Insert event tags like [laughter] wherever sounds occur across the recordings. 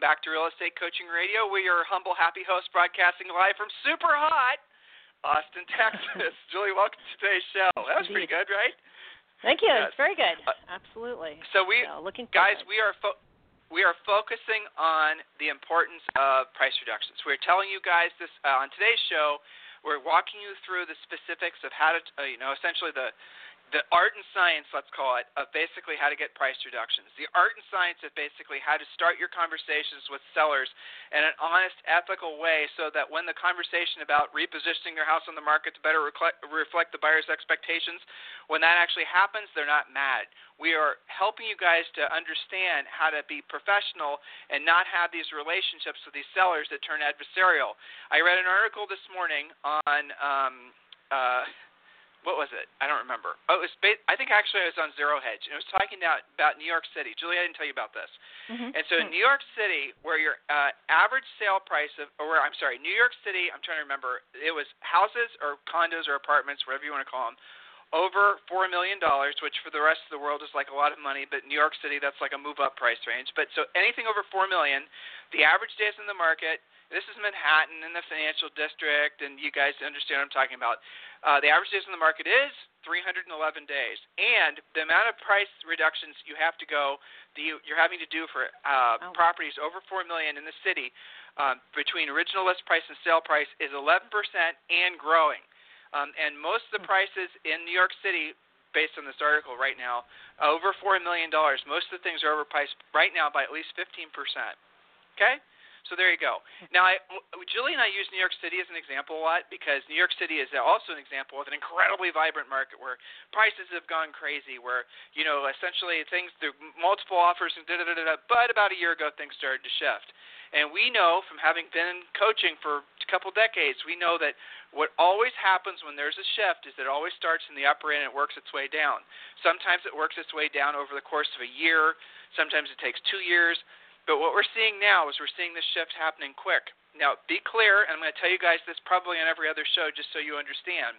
Welcome back to Real Estate Coaching Radio. We are humble, happy hosts broadcasting live from super hot Austin, [laughs] Texas. Julie, welcome to today's show. That was pretty good, right? Thank you. Yes. It's very good. Uh, Absolutely. So we, So, looking guys, forward. we are fo- we are focusing on the importance of price reductions. We're telling you guys this uh, on today's show. We're walking you through the specifics of how to, uh, you know, essentially the the art and science, let's call it, of basically how to get price reductions. The art and science of basically how to start your conversations with sellers in an honest, ethical way so that when the conversation about repositioning your house on the market to better reflect, the buyer's expectations, when that actually happens, they're not mad. We are helping you guys to understand how to be professional and not have these relationships with these sellers that turn adversarial. I read an article this morning on. Um, uh, what was it? I don't remember. Oh, it was. Ba- I think actually it was on Zero Hedge, and it was talking about about New York City. Julie, I didn't tell you about this. Mhm. And so in New York City, where your uh, average sale price of, or I'm sorry, New York City, I'm trying to remember, it was houses or condos or apartments, whatever you want to call them, over four million dollars, which for the rest of the world is like a lot of money, but New York City, that's like a move-up price range. But so anything over four million, the average days in the market. This is Manhattan in the financial district, and you guys understand what I'm talking about. Uh, the average days in the market is 311 days, and the amount of price reductions you have to go, the, you're having to do for uh, Oh. properties over four million in the city, um, between original list price and sale price, is 11% and growing. Um, and most of the prices in New York City, based on this article right now, over four million dollars. Most of the things are overpriced right now by at least 15%. Okay. So there you go. Now, I, Julie and I use New York City as an example a lot because New York City is also an example of an incredibly vibrant market where prices have gone crazy, where you know essentially things there are multiple offers and da da da. da, But about a year ago, things started to shift, and we know from having been coaching for a couple decades, we know that what always happens when there's a shift is that it always starts in the upper end and it works its way down. Sometimes it works its way down over the course of a year. Sometimes it takes two years. But what we're seeing now is we're seeing this shift happening quick. Now, be clear, and I'm going to tell you guys this probably on every other show just so you understand.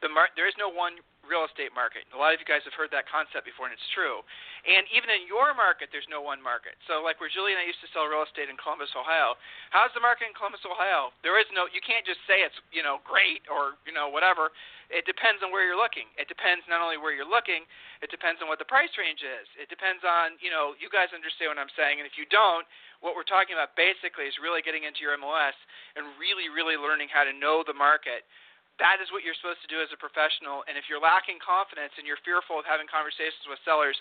The mar- there is no one real estate market. A lot of you guys have heard that concept before, and it's true. And even in your market, there's no one market. So, like where Julie and I used to sell real estate in Columbus, Ohio. How's the market in Columbus, Ohio? There is no. You can't just say it's you know great or you know whatever. It depends on where you're looking. It depends not only where you're looking, it depends on what the price range is. It depends on you know you guys understand what I'm saying, and if you don't, what we're talking about basically is really getting into your MLS and really, really learning how to know the market that is what you're supposed to do as a professional. And if you're lacking confidence and you're fearful of having conversations with sellers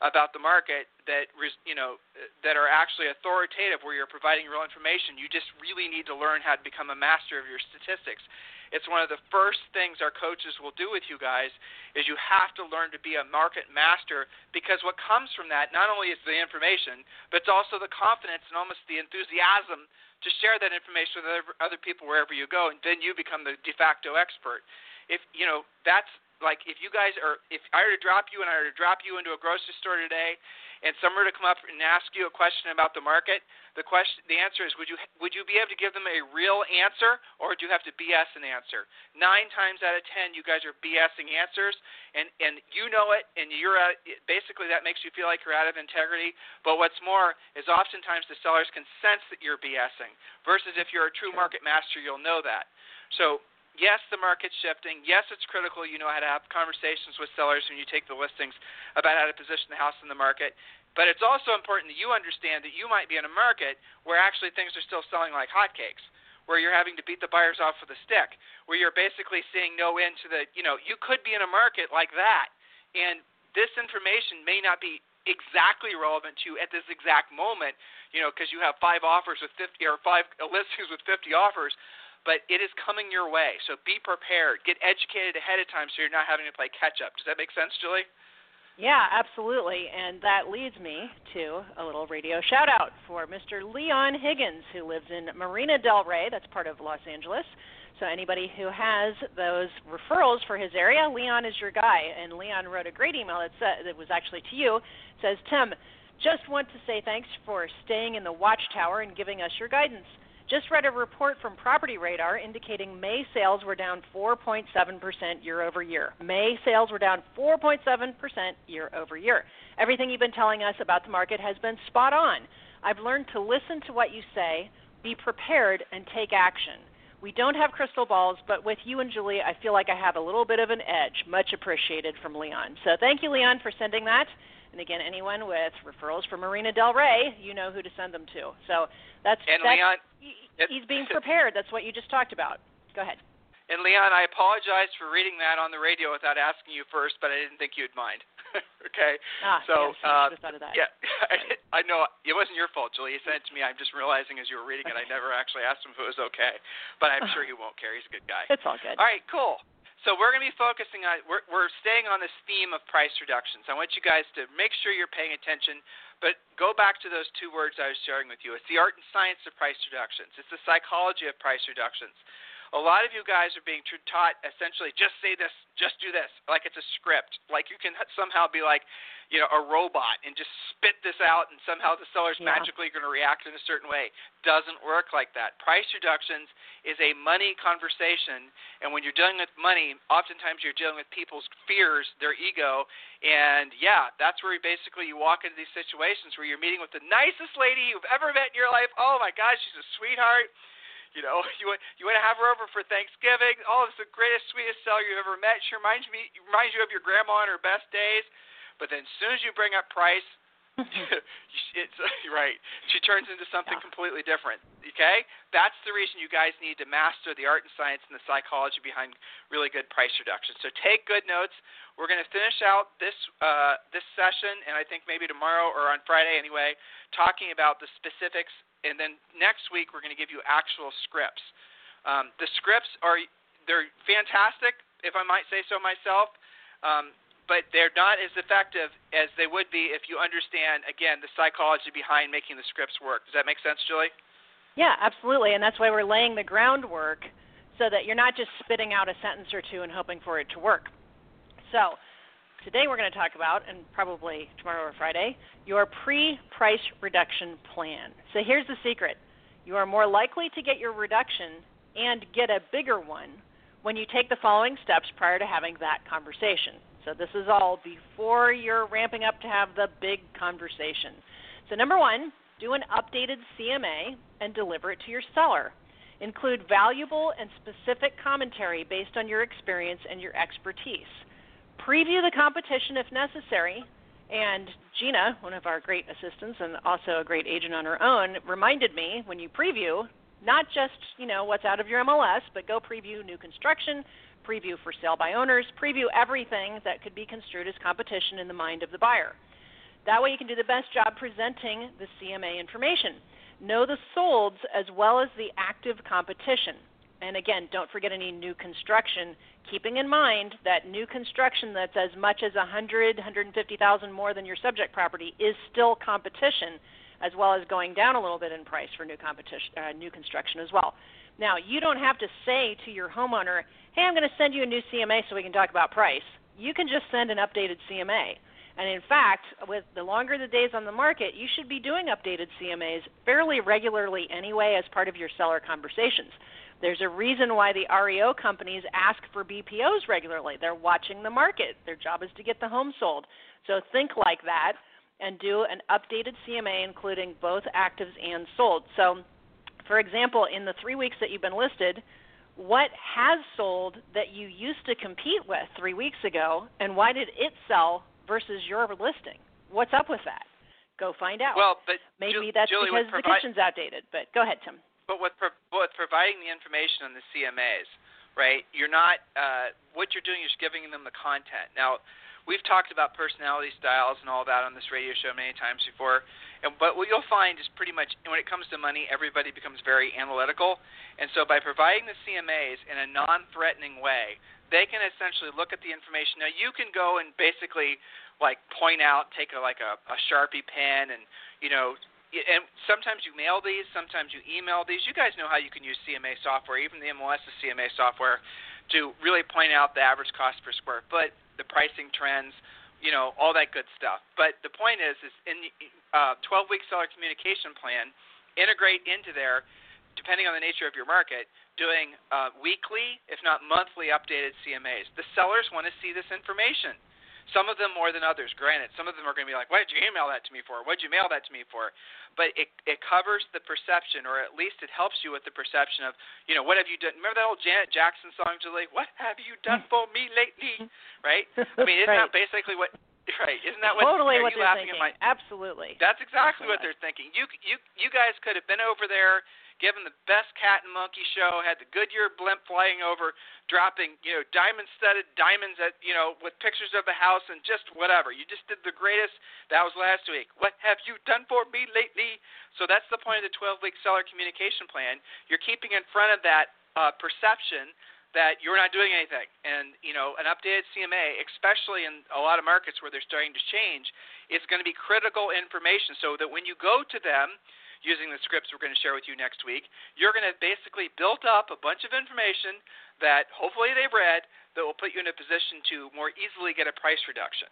about the market that you know that are actually authoritative, where you're providing real information, you just really need to learn how to become a master of your statistics. It's one of the first things our coaches will do with you guys is you have to learn to be a market master because what comes from that not only is the information, but it's also the confidence and almost the enthusiasm to share that information with other, people wherever you go, and then you become the de facto expert. If you know that's like if you guys are if I were to drop you and I were to drop you into a grocery store today, and someone were to come up and ask you a question about the market, the question the answer is would you would you be able to give them a real answer or do you have to BS an answer? Nine times out of ten, you guys are BSing answers, and and you know it, and you're at, basically that makes you feel like you're out of integrity. But what's more is oftentimes the sellers can sense that you're BSing. Versus if you're a true market master, you'll know that. So yes, the market's shifting. Yes, it's critical you know how to have conversations with sellers when you take the listings about how to position the house in the market. But it's also important that you understand that you might be in a market where actually things are still selling like hotcakes, where you're having to beat the buyers off with a stick, where you're basically seeing no end to the, you know, you could be in a market like that. And this information may not be exactly relevant to you at this exact moment, you know, because you have five offers with 50 or five listings [laughs] with 50 offers but it is coming your way. So be prepared. Get educated ahead of time so you're not having to play catch up. Does that make sense, Julie? Yeah, absolutely. And that leads me to a little radio shout out for Mr. Leon Higgins, who lives in Marina Del Rey, that's part of Los Angeles. So anybody who has those referrals for his area, Leon is your guy. And Leon wrote a great email that said that was actually to you. It says, Tim, just want to say thanks for staying in the watchtower and giving us your guidance. Just read a report from Property Radar indicating May sales were down 4.7% year over year. May sales were down 4.7% year over year. Everything you've been telling us about the market has been spot on. I've learned to listen to what you say, be prepared, and take action. We don't have crystal balls, but with you and Julie, I feel like I have a little bit of an edge. Much appreciated from Leon. So thank you, Leon, for sending that. And again, anyone with referrals for Marina Del Rey, you know who to send them to. So that's and that's, Leon, he's being prepared. That's what you just talked about. Go ahead. And Leon, I apologize for reading that on the radio without asking you first, but I didn't think you'd mind. [laughs] okay. Ah, so of that. yeah, I, [laughs] I know it wasn't your fault, Julie. You sent it to me. I'm just realizing as you were reading okay. it, I never actually asked him if it was okay, but I'm sure he won't care. He's a good guy. [laughs] It's all good. All right, cool. So we're going to be focusing on we're we're staying on this theme of price reductions. I want you guys to make sure you're paying attention, but go back to those two words I was sharing with you. It's the art and science of price reductions. It's the psychology of price reductions. A lot of you guys are being taught essentially just say this, just do this, like it's a script. Like you can somehow be like, you know, a robot and just spit this out and somehow the seller's yeah. magically going to react in a certain way. Doesn't work like that. Price reductions is a money conversation, and when you're dealing with money, oftentimes you're dealing with people's fears, their ego, and yeah, that's where you basically you walk into these situations where you're meeting with the nicest lady you've ever met in your life. Oh my gosh, she's a sweetheart. You know, [laughs] you want you want to have her over for Thanksgiving. Oh, it's the greatest, sweetest seller you've ever met. She reminds me reminds you of your grandma in her best days. But then as soon as you bring up price, [laughs] it's [laughs] right. She turns into something yeah. completely different. Okay, that's the reason you guys need to master the art and science and the psychology behind really good price reduction. So take good notes. We're going to finish out this uh, this session, and I think maybe tomorrow or on Friday anyway, talking about the specifics. And then next week we're going to give you actual scripts. Um, the scripts are they're fantastic, if I might say so myself. Um, but they're not as effective as they would be if you understand again the psychology behind making the scripts work. Does that make sense, Julie? Yeah, absolutely, and that's why we're laying the groundwork so that you're not just spitting out a sentence or two and hoping for it to work. So, today we're going to talk about, and probably tomorrow or Friday, your pre-price reduction plan. So here's the secret: you are more likely to get your reduction and get a bigger one when you take the following steps prior to having that conversation. So this is all before you're ramping up to have the big conversation. So number one, do an updated CMA and deliver it to your seller. Include valuable and specific commentary based on your experience and your expertise. Preview the competition if necessary. And Gina, one of our great assistants and also a great agent on her own, reminded me when you preview, not just you know what's out of your MLS, but go preview new construction, preview for sale by owners, preview everything that could be construed as competition in the mind of the buyer. That way you can do the best job presenting the CMA information. Know the solds as well as the active competition. And again, don't forget any new construction, keeping in mind that new construction that's as much as 100, 150,000 more than your subject property is still competition, as well as going down a little bit in price for new competition, uh, new construction as well. Now, you don't have to say to your homeowner, hey, I'm going to send you a new CMA so we can talk about price. You can just send an updated CMA. And in fact, with the longer the days on the market, you should be doing updated CMAs fairly regularly anyway as part of your seller conversations. There's a reason why the REO companies ask for BPOs regularly. They're watching the market. Their job is to get the home sold. So think like that and do an updated CMA including both actives and sold. So, for example, in the three weeks that you've been listed, what has sold that you used to compete with three weeks ago, and why did it sell versus your listing? What's up with that? Go find out. Well, but maybe Ju- that's Julie, because the kitchen's outdated. But go ahead, Tim. But with pro- with providing the information on the CMAs, right? You're not uh, what you're doing is giving them the content. Now, we've talked about personality styles and all that on this radio show many times before. And but what you'll find is pretty much when it comes to money, everybody becomes very analytical. And so by providing the CMAs in a non-threatening way, they can essentially look at the information. Now you can go and basically like point out, take a like a, a sharpie pen, and you know and sometimes you mail these, sometimes you email these. You guys know how you can use CMA software, even the MLS is CMA software, to really point out the average cost per square foot, the pricing trends, you know, all that good stuff. But the point is, is in uh, 12-week seller communication plan, integrate into there, depending on the nature of your market, doing uh, weekly, if not monthly, updated CMAs. The sellers want to see this information. Some of them more than others. Granted, some of them are going to be like, "Why did you email that to me for? Why did you mail that to me for?" But it it covers the perception, or at least it helps you with the perception of, you know, what have you done? Remember that old Janet Jackson song, Julie? What have you done for me lately? [laughs] Right? I mean, isn't right. that basically what? Right? Isn't that what? Totally what you they're laughing thinking. My, Absolutely. that's exactly what they're thinking. You you you guys could have been over there given the best cat and monkey show, had the Goodyear blimp flying over, dropping, you know, diamond studded diamonds at, you know, with pictures of the house and just whatever. You just did the greatest. That was last week. What have you done for me lately? So that's the point of the 12 week seller communication plan. You're keeping in front of that uh, perception that you're not doing anything. And, you know, an updated CMA, especially in a lot of markets where they're starting to change, is going to be critical information so that when you go to them, using the scripts we're going to share with you next week, you're going to basically build up a bunch of information that hopefully they've read that will put you in a position to more easily get a price reduction.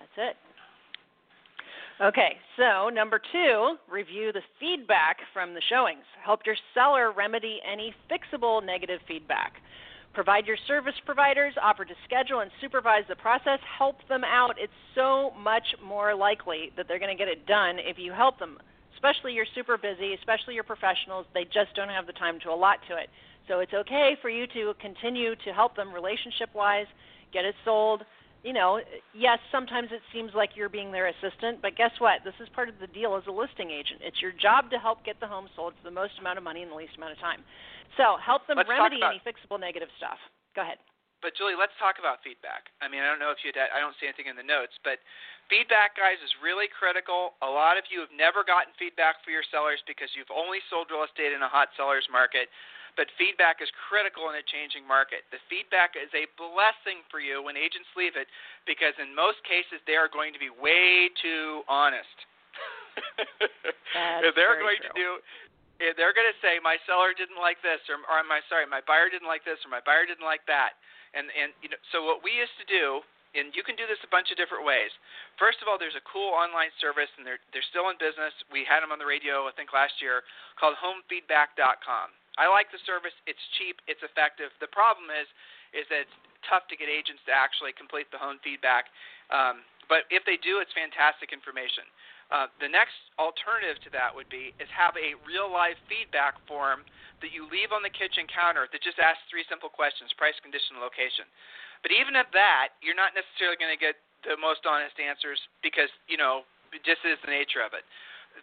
That's it. Okay, so number two, review the feedback from the showings. Help your seller remedy any fixable negative feedback. Provide your service providers, offer to schedule and supervise the process, help them out. It's so much more likely that they're going to get it done if you help them. Especially you're super busy, especially your professionals, they just don't have the time to allot to it. So it's okay for you to continue to help them relationship wise, get it sold, you know, yes, sometimes it seems like you're being their assistant, but guess what? This is part of the deal as a listing agent. It's your job to help get the home sold for the most amount of money in the least amount of time. So help them Let's remedy about, any fixable negative stuff. Go ahead. But Julie, let's talk about feedback. I mean, I don't know if you I don't see anything in the notes, but feedback, guys, is really critical. A lot of you have never gotten feedback for your sellers because you've only sold real estate in a hot seller's market but feedback is critical in a changing market. The feedback is a blessing for you when agents leave it because in most cases they are going to be way too honest. [laughs] They're going true. to do if they're going to say my seller didn't like this or, or my sorry my buyer didn't like this or my buyer didn't like that and and you know so what we used to do and you can do this a bunch of different ways. First of all, there's a cool online service, and they're they're still in business. We had them on the radio, I think, last year, called HomeFeedback.com. I like the service. It's cheap. It's effective. The problem is, is that it's tough to get agents to actually complete the home feedback. Um, but if they do, it's fantastic information. Uh, the next alternative to that would be is have a real live feedback form that you leave on the kitchen counter that just asks three simple questions: price, condition, location. But even at that, you're not necessarily going to get the most honest answers because you know just is the nature of it.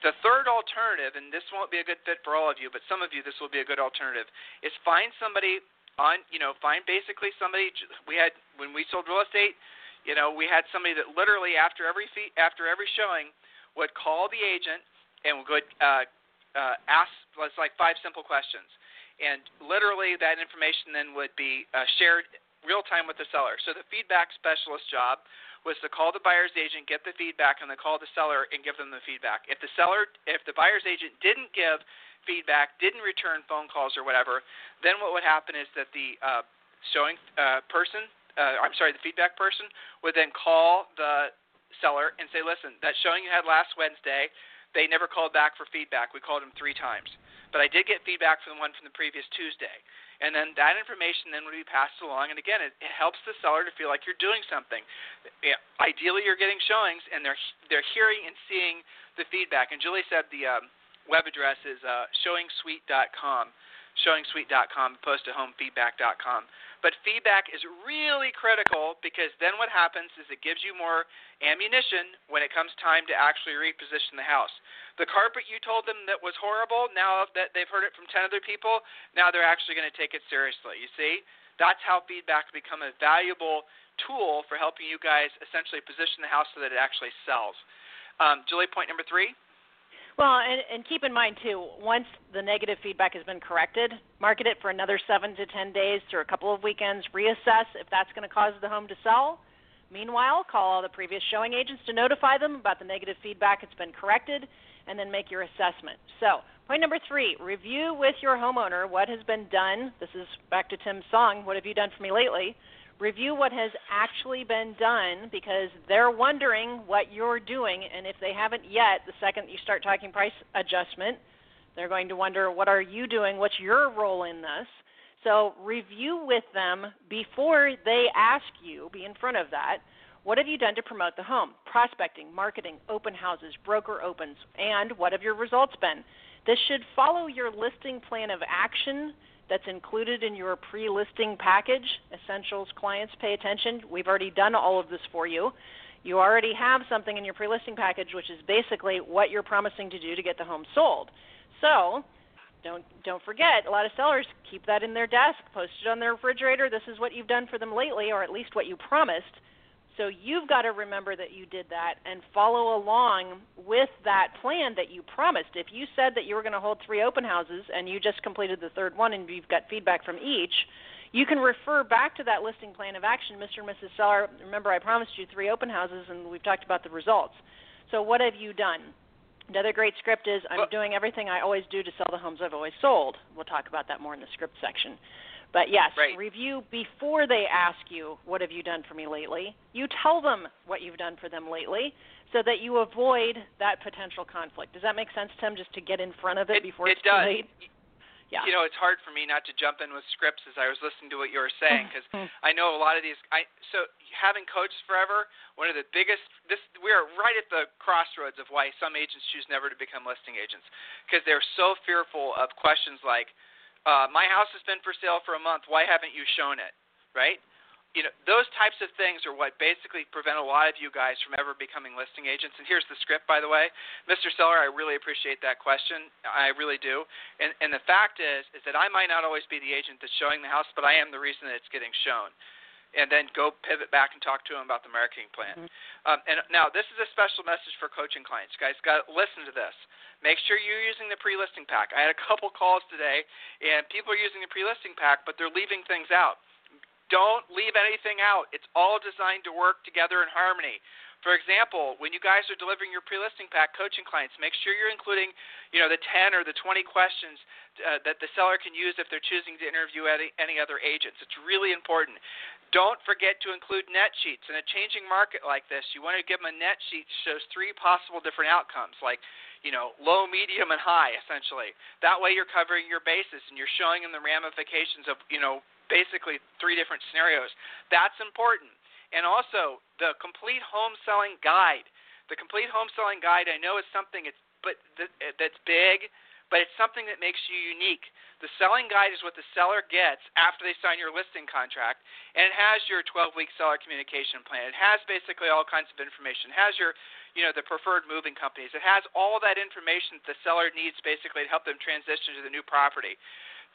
The third alternative, and this won't be a good fit for all of you, but some of you this will be a good alternative, is find somebody on you know find basically somebody we had when we sold real estate. You know we had somebody that literally after every fee, after every showing would call the agent and would uh, uh, ask let's like five simple questions, and literally that information then would be uh, shared real time with the seller. So the feedback specialist job was to call the buyer's agent, get the feedback, and then call the seller and give them the feedback. If the seller, if the buyer's agent didn't give feedback, didn't return phone calls or whatever, then what would happen is that the uh, showing uh, person, uh, I'm sorry, the feedback person would then call the seller and say, listen, that showing you had last Wednesday, they never called back for feedback. We called them three times. But I did get feedback from the one from the previous Tuesday and then that information then would be passed along. And again, it, it helps the seller to feel like you're doing something. Ideally, you're getting showings, and they're they're hearing and seeing the feedback. And Julie said the um, web address is uh, showingsuite.com, showingsuite.com, opposed to homefeedback.com. But feedback is really critical because then what happens is it gives you more ammunition when it comes time to actually reposition the house. The carpet you told them that was horrible, now that they've heard it from 10 other people, now they're actually going to take it seriously. You see? That's how feedback become a valuable tool for helping you guys essentially position the house so that it actually sells. Um, Julie, point number three. Well, and, and keep in mind too, once the negative feedback has been corrected, market it for another seven to ten days through a couple of weekends. Reassess if that's going to cause the home to sell. Meanwhile, call all the previous showing agents to notify them about the negative feedback. It's been corrected, and then make your assessment. So, point number three: review with your homeowner what has been done. This is back to Tim's song. What have you done for me lately? Review what has actually been done because they're wondering what you're doing and if they haven't yet the second you start talking price adjustment they're going to wonder what are you doing? What's your role in this? So review with them before they ask you be in front of that what have you done to promote the home? Prospecting marketing open houses broker opens and what have your results been? This should follow your listing plan of action that's included in your pre listing package. Essentials clients pay attention. We've already done all of this for you. You already have something in your pre listing package, which is basically what you're promising to do to get the home sold. So, don't don't forget a lot of sellers keep that in their desk posted on their refrigerator this is what you've done for them lately or at least what you promised so you've got to remember that you did that and follow along with that plan that you promised. If you said that you were going to hold three open houses and you just completed the third one and you've got feedback from each, you can refer back to that listing plan of action, Mr. and Mrs. Seller. Remember, I promised you three open houses and we've talked about the results. So, what have you done? Another great script is I'm doing everything I always do to sell the homes I've always sold. We'll talk about that more in the script section. But yes, right. review before they ask you, What have you done for me lately? You tell them what you've done for them lately so that you avoid that potential conflict. Does that make sense, Tim, just to get in front of it, it before it it's does. too late? Yeah. You know, it's hard for me not to jump in with scripts as I was listening to what you were saying [laughs] because I know a lot of these. I so having coached forever, one of the biggest. This we are right at the crossroads of why some agents choose never to become listing agents because they're so fearful of questions like, uh, my house has been for sale for a month. Why haven't you shown it? Right? You know, those types of things are what basically prevent a lot of you guys from ever becoming listing agents. And here's the script, by the way, Mr. Seller. I really appreciate that question. I really do. And and the fact is, is that I might not always be the agent that's showing the house, but I am the reason that it's getting shown and then go pivot back and talk to them about the marketing plan. Mm-hmm. Um, and now this is a special message for coaching clients. You guys, got listen to this. Make sure you're using the pre-listing pack. I had a couple calls today, and people are using the pre-listing pack, but they're leaving things out. Don't leave anything out. It's all designed to work together in harmony. For example, when you guys are delivering your pre-listing pack coaching clients, make sure you're including, you know, the 10 or the 20 questions uh, that the seller can use if they're choosing to interview any, any other agents. It's really important. Don't forget to include net sheets. In a changing market like this, you want to give them a net sheet that shows three possible different outcomes, like you know, low, medium, and high, essentially. That way, you're covering your bases and you're showing them the ramifications of, you know, basically three different scenarios. That's important. And also, the complete home selling guide. The complete home selling guide. I know it's something it's but that's big but it's something that makes you unique. The selling guide is what the seller gets after they sign your listing contract, and it has your 12-week seller communication plan. It has basically all kinds of information. It has your, you know, the preferred moving companies. It has all that information that the seller needs basically to help them transition to the new property.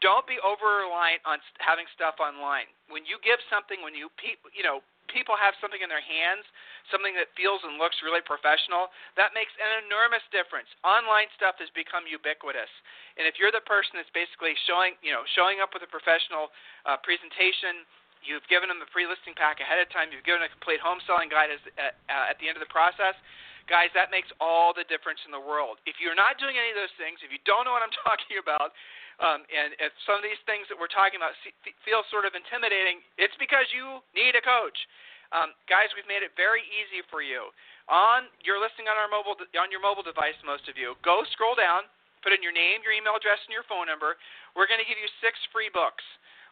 Don't be over reliant on having stuff online. When you give something, when you you know people have something in their hands, something that feels and looks really professional, that makes an enormous difference. Online stuff has become ubiquitous, and if you're the person that's basically showing, you know, showing up with a professional uh, presentation, you've given them the pre-listing pack ahead of time, you've given a complete home selling guide as, uh, uh, at the end of the process. Guys, that makes all the difference in the world. If you're not doing any of those things, if you don't know what I'm [laughs] talking about, um, and if some of these things that we're talking about feel sort of intimidating, it's because you need a coach. Um, guys, we've made it very easy for you. On you're listening on our mobile on your mobile device, most of you. Go scroll down, put in your name, your email address, and your phone number. We're going to give you six free books.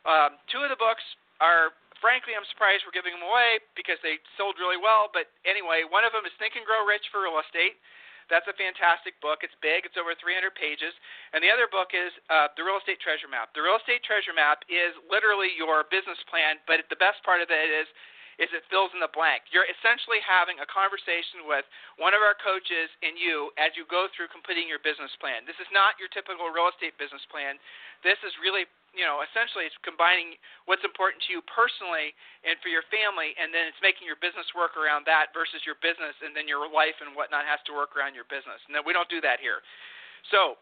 Um, two of the books are, frankly, I'm surprised we're giving them away because they sold really well. But anyway, one of them is Think and Grow Rich for Real Estate. That's a fantastic book. It's big. It's over 300 pages. And the other book is uh, The Real Estate Treasure Map. The Real Estate Treasure Map is literally your business plan, but the best part of it is is it fills in the blank. You're essentially having a conversation with one of our coaches and you as you go through completing your business plan. This is not your typical real estate business plan. This is really you know, essentially it's combining what's important to you personally and for your family, and then it's making your business work around that versus your business, and then your life and whatnot has to work around your business. And we don't do that here. So,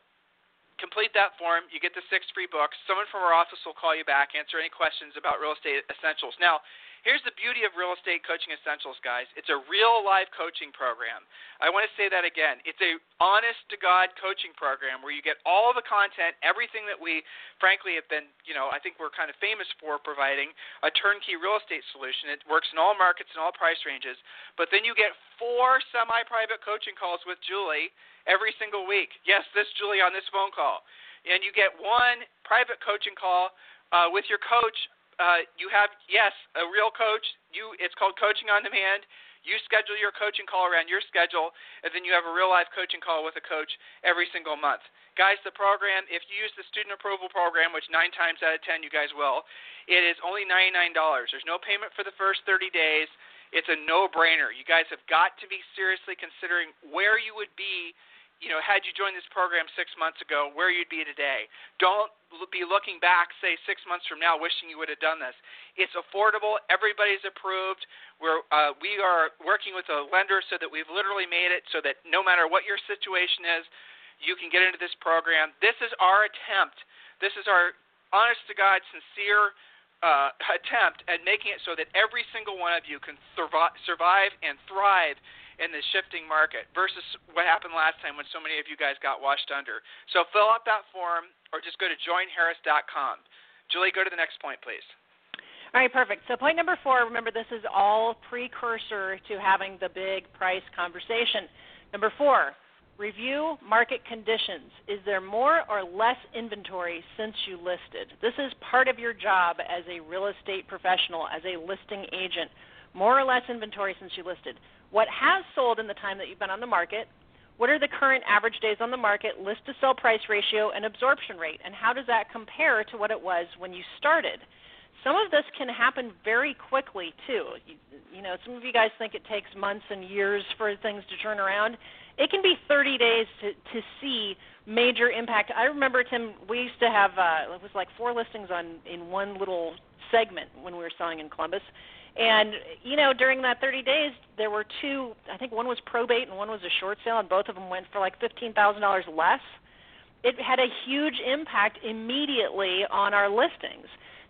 complete that form. You get the six free books. Someone from our office will call you back, answer any questions about real estate essentials. Now, Here's the beauty of Real Estate Coaching Essentials, guys. It's a real life coaching program. I want to say that again. It's a honest to God coaching program where you get all the content, everything that we frankly have been, you know, I think we're kind of famous for providing a turnkey real estate solution. It works in all markets and all price ranges. But then you get four semi-private coaching calls with Julie every single week. Yes, this Julie on this phone call. And you get one private coaching call uh, with your coach uh, you have yes a real coach. You it's called coaching on demand. You schedule your coaching call around your schedule, and then you have a real life coaching call with a coach every single month. Guys, the program, if you use the student approval program, which nine times out of ten you guys will, it is only $99. There's no payment for the first 30 days. It's a no brainer. You guys have got to be seriously considering where you would be you know, had you joined this program six months ago, where you'd be today. Don't be looking back, say six months from now, wishing you would have done this. It's affordable. Everybody's approved. We're uh, we are working with a lender so that we've literally made it so that no matter what your situation is, you can get into this program. This is our attempt. This is our honest to God, sincere uh, attempt at making it so that every single one of you can survive and thrive in the shifting market versus what happened last time when so many of you guys got washed under. So fill out that form or just go to joinharris.com. Julie, go to the next point, please. All right, perfect. So point number four, remember this is all precursor to having the big price conversation. Number four, review market conditions. Is there more or less inventory since you listed? This is part of your job as a real estate professional, as a listing agent. More or less inventory since you listed what has sold in the time that you've been on the market, what are the current average days on the market, list to sell price ratio, and absorption rate, and how does that compare to what it was when you started? Some of this can happen very quickly too. You, you know, some of you guys think it takes months and years for things to turn around. It can be 30 days to to see major impact. I remember Tim, we used to have uh, it was like four listings on in one little segment when we were selling in Columbus, and you know, during that 30 days, there were two. I think one was probate and one was a short sale, and both of them went for like $15,000 less. It had a huge impact immediately on our listings.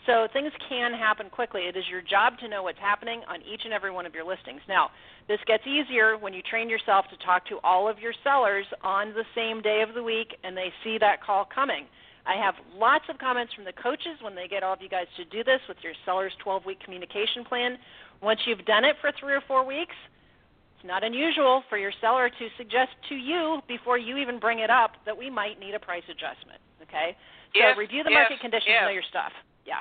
So things can happen quickly. It is your job to know what's happening on each and every one of your listings. Now, this gets easier when you train yourself to talk to all of your sellers on the same day of the week and they see that call coming. I have lots of comments from the coaches when they get all of you guys to do this with your seller's 12 week communication plan. Once you've done it for three or four weeks, it's not unusual for your seller to suggest to you before you even bring it up that we might need a price adjustment. Okay? So if, review the market if, conditions, if, know your stuff. Yeah.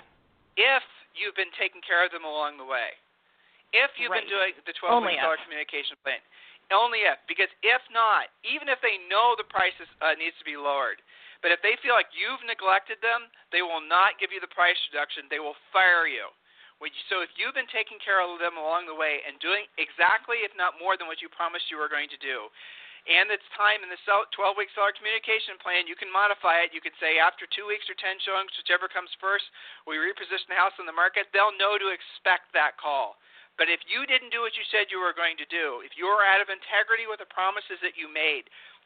If you've been taking care of them along the way, if you've right. been doing the 12 week seller communication plan, only if. Because if not, even if they know the price is, uh, needs to be lowered, but if they feel like you've neglected them, they will not give you the price reduction. They will fire you. So if you've been taking care of them along the way and doing exactly, if not more, than what you promised you were going to do, and it's time in the 12-week seller communication plan, you can modify it. You could say after two weeks or 10 showings, whichever comes first, we reposition the house on the market. They'll know to expect that call. But if you didn't do what you said you were going to do, if you're out of integrity with the promises that you made,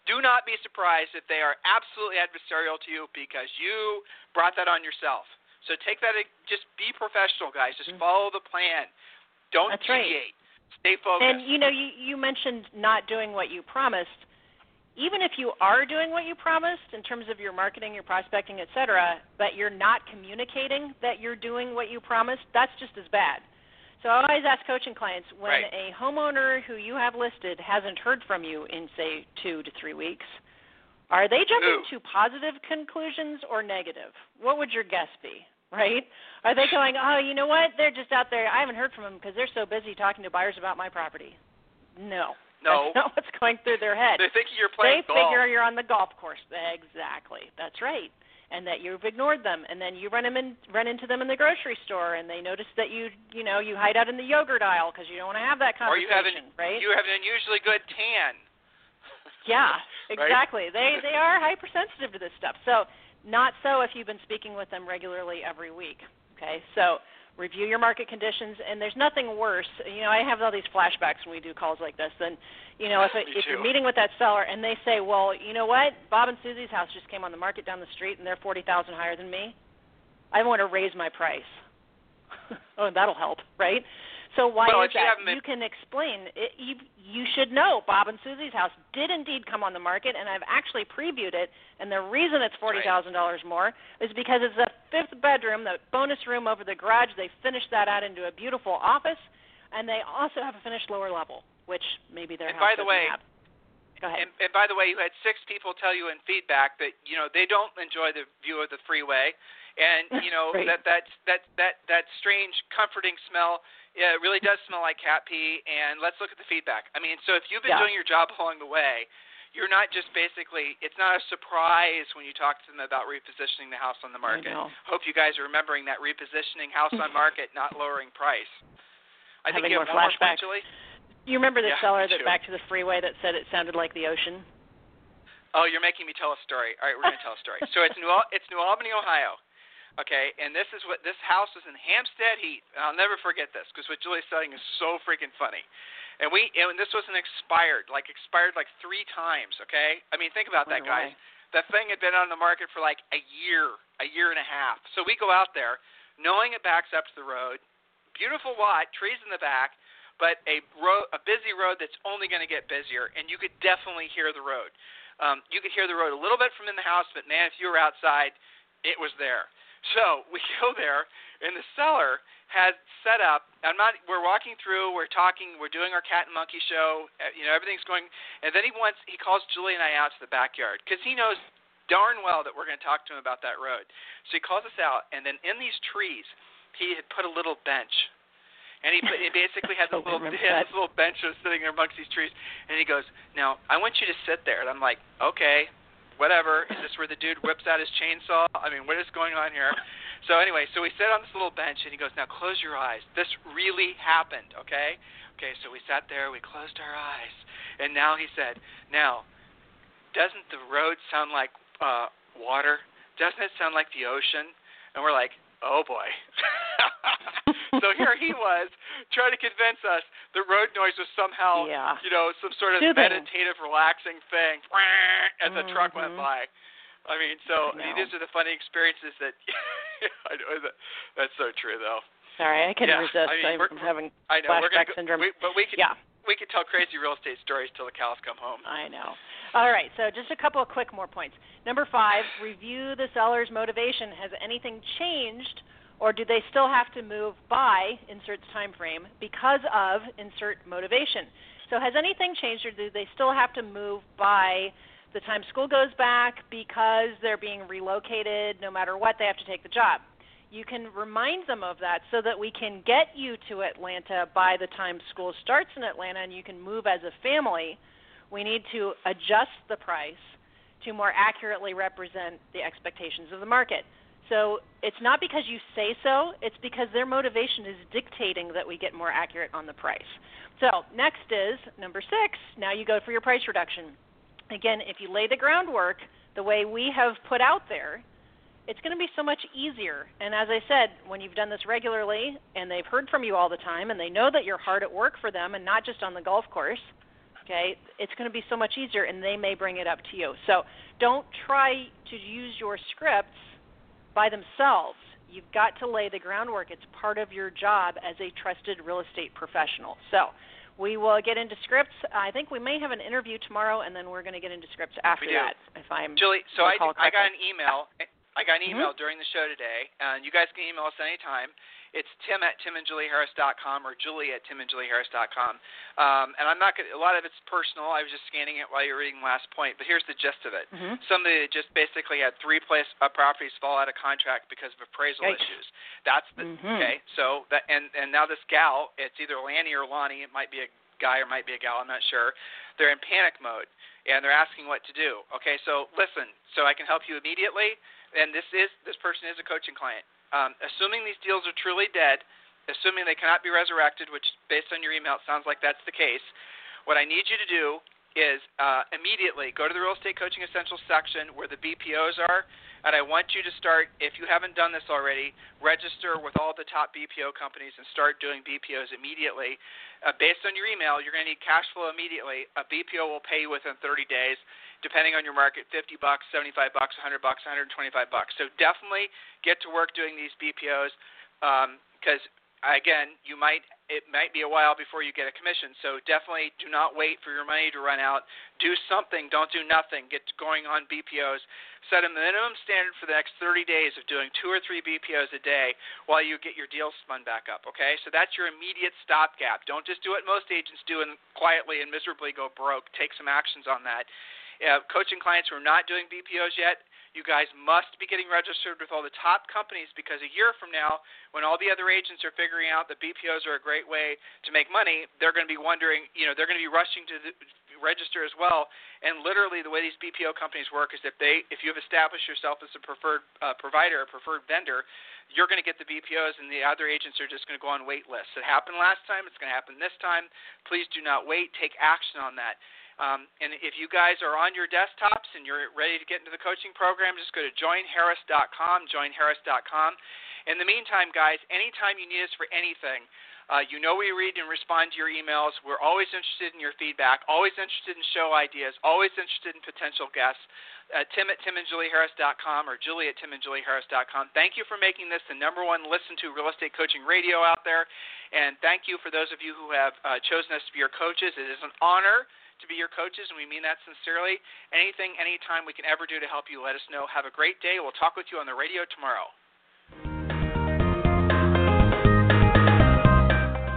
do not be surprised if they are absolutely adversarial to you because you brought that on yourself. So take that. Just be professional, guys. Just mm-hmm. follow the plan. Don't That's deviate. Right. Stay focused. And you know, you, you mentioned not doing what you promised. Even if you are doing what you promised in terms of your marketing, your prospecting, et cetera, but you're not communicating that you're doing what you promised, that's just as bad. So I always ask coaching clients when right. a homeowner who you have listed hasn't heard from you in say two to three weeks, are they jumping Ooh. to positive conclusions or negative? What would your guess be? Right? Are they going, oh, you know what? They're just out there. I haven't heard from them because they're so busy talking to buyers about my property. No. No. That's not what's going through their head. They're thinking you're playing they golf. figure you're on the golf course. Exactly. That's right. And that you've ignored them and then you run them in, run into them in the grocery store and they notice that you you know you hide out in the yogurt aisle because you don't want to have that conversation or you have an, right? you have an unusually good tan. [laughs] Yeah right? exactly. They they are hypersensitive to this stuff. So not so if you've been speaking with them regularly every week okay? So review your market conditions and there's nothing worse. You know i have all these flashbacks when we do calls like this and you know if if you're meeting with that seller and they say well you know what? Bob and susie's house just came on the market down the street and they're forty thousand higher than me. I want to raise my price. [laughs] Oh that'll help right so why well, is that? You, you can explain. It, you, you should know Bob and Susie's house did indeed come on the market, and I've actually previewed it. And the reason it's forty thousand dollars more is because it's a fifth bedroom, the bonus room over the garage. They finished that out into a beautiful office, and they also have a finished lower level, which maybe their and house by the way, have. Go ahead. And, and by the way, you had six people tell you in feedback that you know they don't enjoy the view of the freeway, and you know [laughs] right. that that that that that strange comforting smell yeah, it really does smell like cat pee. And let's look at the feedback. I mean, so if you've been yeah. doing your job along the way, you're not just basically. It's not a surprise when you talk to them about repositioning the house on the market. I. Hope you guys are remembering that repositioning house on [laughs] market, not lowering price. I Having think you more have one more flashbacks. Julie. You remember the Yeah, seller that back to the freeway that said it sounded like the ocean? Oh, you're making me tell a story. All right, we're going to tell a story. So it's New it's New Albany, Ohio. Okay, and this is what this house was in Hampstead Heath, and I'll never forget this because what Julie's saying is so freaking funny. And we and this was an expired, like expired like three times. Okay, I mean think about that, guys. That thing had been on the market for like a year, a year and a half. So we go out there, knowing it backs up to the road, beautiful lot, trees in the back, but a road, a busy road that's only going to get busier, and you could definitely hear the road. Um, you could hear the road a little bit from in the house, but man, if you were outside, it was there. So we [laughs] go there, and the seller has set up. I'm not. We're walking through. We're talking. We're doing our cat and monkey show. uh, You know, everything's going. And then he wants. He calls Julie and I out to the backyard because he knows darn well that we're going to talk to him about that road. So he calls us out, and then in these trees, he had put a little bench. And he, put, he basically had [laughs] this little, he had this little bench that was sitting there amongst these trees. And he goes, "Now I want you to sit there." And I'm like, "Okay." Whatever. Is this where the dude whips out his chainsaw? I mean, what is going on here? So anyway, so we sat on this little bench, and he goes, "Now close your eyes. This really happened, okay?" Okay, so we sat there, we closed our eyes, and now he said, "Now, doesn't the road sound like uh, water? Doesn't it sound like the ocean?" And we're like, "Oh boy." [laughs] [laughs] so here he was trying to convince us the road noise was somehow, Yeah. you know, some sort of Soothing. meditative, relaxing thing [laughs] as the truck went Mhm. by. I mean, so I I mean, these are the funny experiences that. [laughs] I know that, that's so true, though. Sorry, I couldn't Yeah, resist. I mean, I'm having I know flashback go, syndrome. we, but we could yeah, we could tell crazy real estate stories till the cows come home. I know. All right, so just a couple of quick more points. Number five, review the seller's motivation. Has anything changed, or do they still have to move by inserts time frame because of insert motivation? So has anything changed, or do they still have to move by the time school goes back because they're being relocated? No matter what, they have to take the job. You can remind them of that so that we can get you to Atlanta by the time school starts in Atlanta and you can move as a family. We need to adjust the price to more accurately represent the expectations of the market. So it's not because you say so, it's because their motivation is dictating that we get more accurate on the price. So next is number six. Now you go for your price reduction. Again, if you lay the groundwork the way we have put out there, it's going to be so much easier. And as I said, when you've done this regularly and they've heard from you all the time and they know that you're hard at work for them and not just on the golf course, okay, it's going to be so much easier and they may bring it up to you. So don't try to use your scripts by themselves. You've got to lay the groundwork. It's part of your job as a trusted real estate professional. So we will get into scripts. I think we may have an interview tomorrow, and then we're going to get into scripts after that. If I'm Julie, so I, I got an email. I got an Mm-hmm. email during the show today, and you guys can email us anytime. It's tim at timandjulieharris.com or julie at timandjulieharris.com. Um, and I'm not to, a lot of it's personal. I was just scanning it while you were reading last point, but here's the gist of it. Mhm. Somebody that just basically had three place uh, properties fall out of contract because of appraisal Yikes. issues. That's the, Mhm. okay, so that, and, and now this gal, it's either Lanny or Lonnie, it might be a guy or might be a gal, I'm not sure. They're in panic mode and they're asking what to do. Okay, so listen, so I can help you immediately. and this is this person is a coaching client. Um, assuming these deals are truly dead, assuming they cannot be resurrected, which based on your email it sounds like that's the case. What I need you to do is uh, immediately go to the Real Estate Coaching Essentials section where the BPOs are, and I want you to start, if you haven't done this already, register with all the top BPO companies and start doing BPOs immediately. Uh, based on your email, you're going to need cash flow immediately. A BPO will pay you within 30 days depending on your market, 50 bucks, 75 bucks, 100 bucks, 125 bucks. So definitely get to work doing these BPOs because um, again, you might it might be a while before you get a commission. So definitely do not wait for your money to run out. Do something. Don't do nothing. Get going on BPOs. Set a minimum standard for the next 30 days of doing two or three BPOs a day while you get your deals spun back up. Okay, so that's your immediate stopgap. Don't just do what most agents do and quietly and miserably go broke. Take some actions on that uh, coaching clients who are not doing BPOs yet, you guys must be getting registered with all the top companies because a year from now, when all the other agents are figuring out that BPOs are a great way to make money, they're going to be wondering, you know, they're going to be rushing to the, register as well. And literally, the way these BPO companies work is if they, if you have established yourself as a preferred uh, provider, a preferred vendor, you're going to get the BPOs, and the other agents are just going to go on wait lists. It happened last time. It's going to happen this time. Please do not wait. Take action on that. Um, and if you guys are on your desktops and you're ready to get into the coaching program, just go to joinharris.com, joinharris.com. In the meantime, guys, anytime you need us for anything, uh, you know we read and respond to your emails. We're always interested in your feedback, always interested in show ideas, always interested in potential guests. Uh, Tim at timandjulieharris.com or Julie at timandjulieharris.com. Thank you for making this the number one listen to real estate coaching radio out there. And thank you for those of you who have uh, chosen us to be your coaches. It is an honor to be your coaches, and we mean that sincerely. Anything, anytime we can ever do to help you, let us know. Have a great day. We'll talk with you on the radio tomorrow.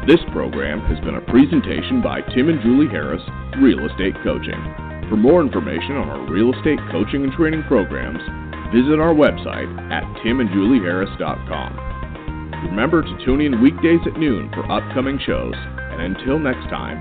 This program has been a presentation by Tim and Julie Harris, Real Estate Coaching. For more information on our real estate coaching and training programs, visit our website at timandjulieharris.com. Remember to tune in weekdays at noon for upcoming shows, and until next time,